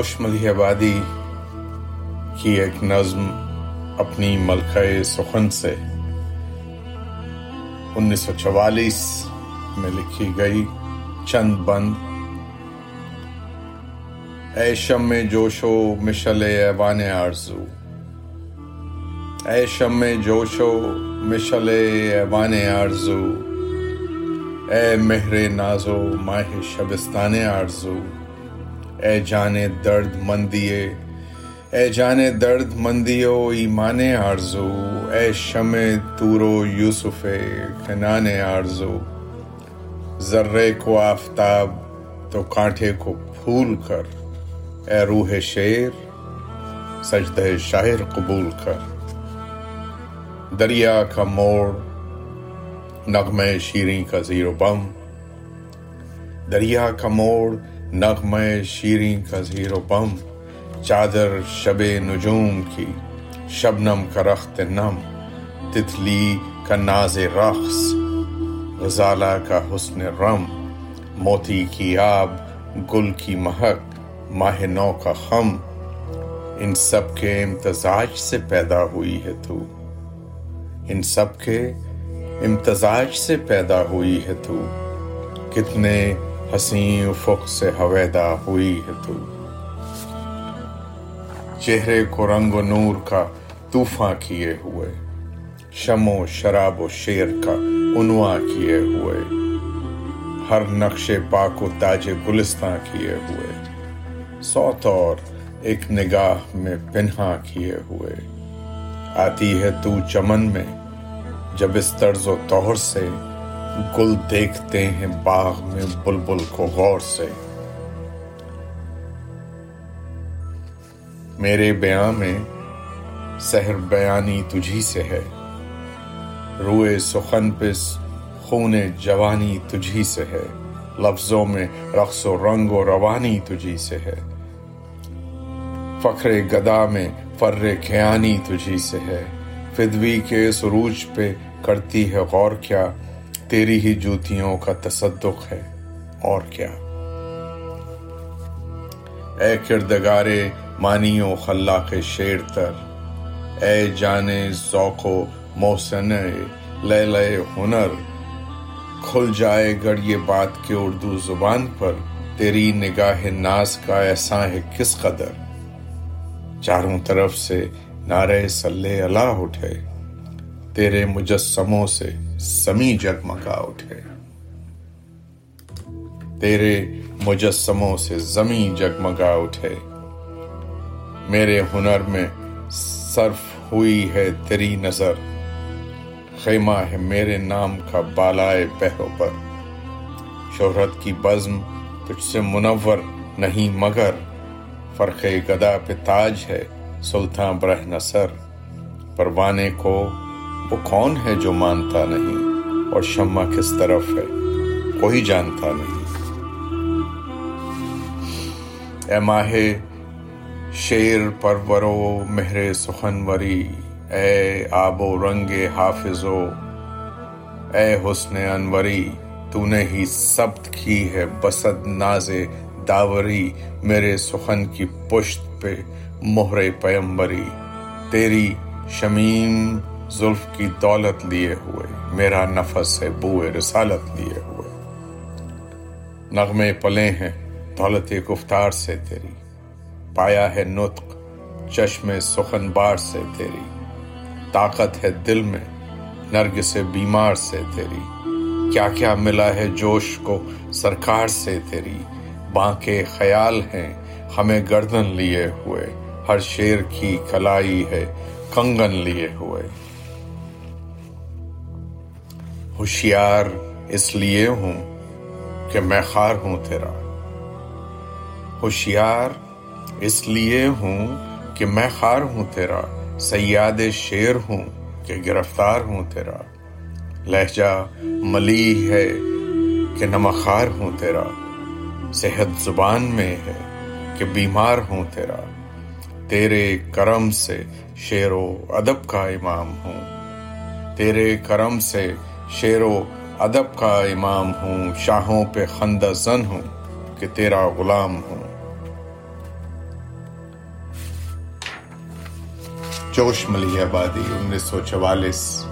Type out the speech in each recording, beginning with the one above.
جوش ملی آبادی کی ایک نظم اپنی ملکہ سخن سے انیس سو چوالیس میں لکھی گئی چند بند۔ اے شم میں جوشو مشل ایوان آرزو۔ اے شم میں جوشو مشل ایوان آرزو۔ اے مہر نازو ماہ شبستان آرزو۔ اے جان درد مندیے، اے جان درد مندیو ایمان آرزو، اے شم تورو یوسف خنان آرزو۔ ذرے کو آفتاب، تو کانٹے کو پھول کر۔ اے روح شیر سجدہ شاعر قبول کر۔ دریا کا موڑ، نغمہ شیریں کا زیر بم۔ دریا کا موڑ نغمہ شیریں کا زیر بم، چادر شب نجوم کی، شبنم کا رخت نم، تتلی کا ناز رقص، غزالہ کا حسن رم، موتی کی آب، گل کی مہک، ماہ نو کا خم۔ ان سب کے امتزاج سے پیدا ہوئی ہے تو۔ ان سب کے امتزاج سے پیدا ہوئی ہے تو۔ کتنے حسین افق سے ہویدا ہوئی ہے تو چہرے کو رنگ و نور کا طوفان کیے ہوئے شم و شراب و شیر کا عنوا کیے ہوئے ہر نقش پاک و تاج گلستان کیے ہوئے سوت اور ایک نگاہ میں پنہا کیے ہوئے آتی ہے تو چمن میں جب اس طرز و طور سے گل دیکھتے ہیں باغ میں بلبل کو غور سے۔ میرے بیاں میں سحر بیانی تجھی سے ہے۔ روئے سخن پس، خون جوانی تجھی سے ہے۔ لفظوں میں رقص و رنگ و روانی تجھی سے ہے۔ فخر گدا میں فر کھیانی تجھی سے ہے۔ فدوی کے سروج پہ کرتی ہے غور کیا۔ تیری ہی جوتیوں کا تصدق ہے، اور کیا؟ اے کردگارے مانیو خلاق شیر تر، اے جانے ذوق و محسن لے لے ہنر، کھل جائے گڑ یہ بات کے اردو زبان پر تیری نگاہ ناز کا ایسا ہے کس قدر؟ چاروں طرف سے نعرے صلی اللہ اٹھے۔ تیرے مجسموں سے سمی جگمگا اٹھے۔ تیرے مجسموں سے زمیں جگمگا اٹھے۔ میرے ہنر میں صرف ہوئی ہے تیری نظر۔ خیمہ ہے میرے نام کا بالائے پہرو پر۔ شہرت کی بزم تجھ سے منور نہیں، مگر فرق گدا پہ تاج ہے سلطان برہ نصر پروانے کو وہ کون ہے جو مانتا نہیں اور شمع کس طرف ہے؟ کوئی جانتا نہیں۔ اے ماہ، شیر، پرورو، مہر سخنوری، اے آب و رنگ حافظو، اے حسن انوری، تو نے ہی سبت کی ہے بسد ناز داوری، میرے سخن کی پشت پہ مہر پیمبری۔ تیری شمیم زلف کی دولت لیے ہوئے، میرا نفس ہے بوئے رسالت لیے ہوئے۔ نغمے پلے ہیں، دولت گفتار سے تیری۔ پایا ہے نطق، چشم سخن بار سے تیری۔ طاقت ہے دل میں نرگ سے بیمار سے تیری۔ کیا کیا ملا ہے جوش کو سرکار سے تیری۔ بانکے خیال ہیں، ہمیں گردن لیے ہوئے۔ ہر شیر کی کلائی ہے، کنگن لیے ہوئے۔ ہوشیار اس لیے ہوں کہ میں خار ہوں تیرا۔ ہوشیار اس لیے ہوں کہ میں خار ہوں تیرا۔ سیاد شیر ہوں کہ گرفتار ہوں تیرا۔ لہجہ ملی ہے کہ نمخار ہوں تیرا۔ صحت زبان میں ہے کہ بیمار ہوں تیرا۔ تیرے کرم سے شیر و ادب کا امام ہوں۔ تیرے کرم سے شعر و ادب کا امام ہوں، شاہوں پہ خندہ زن ہوں کہ تیرا غلام ہوں۔ جوش ملی آبادی انیس سو چوالیس۔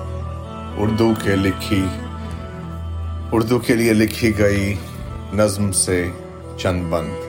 اردو کے لکھی، اردو کے لیے لکھی گئی نظم سے چند بند۔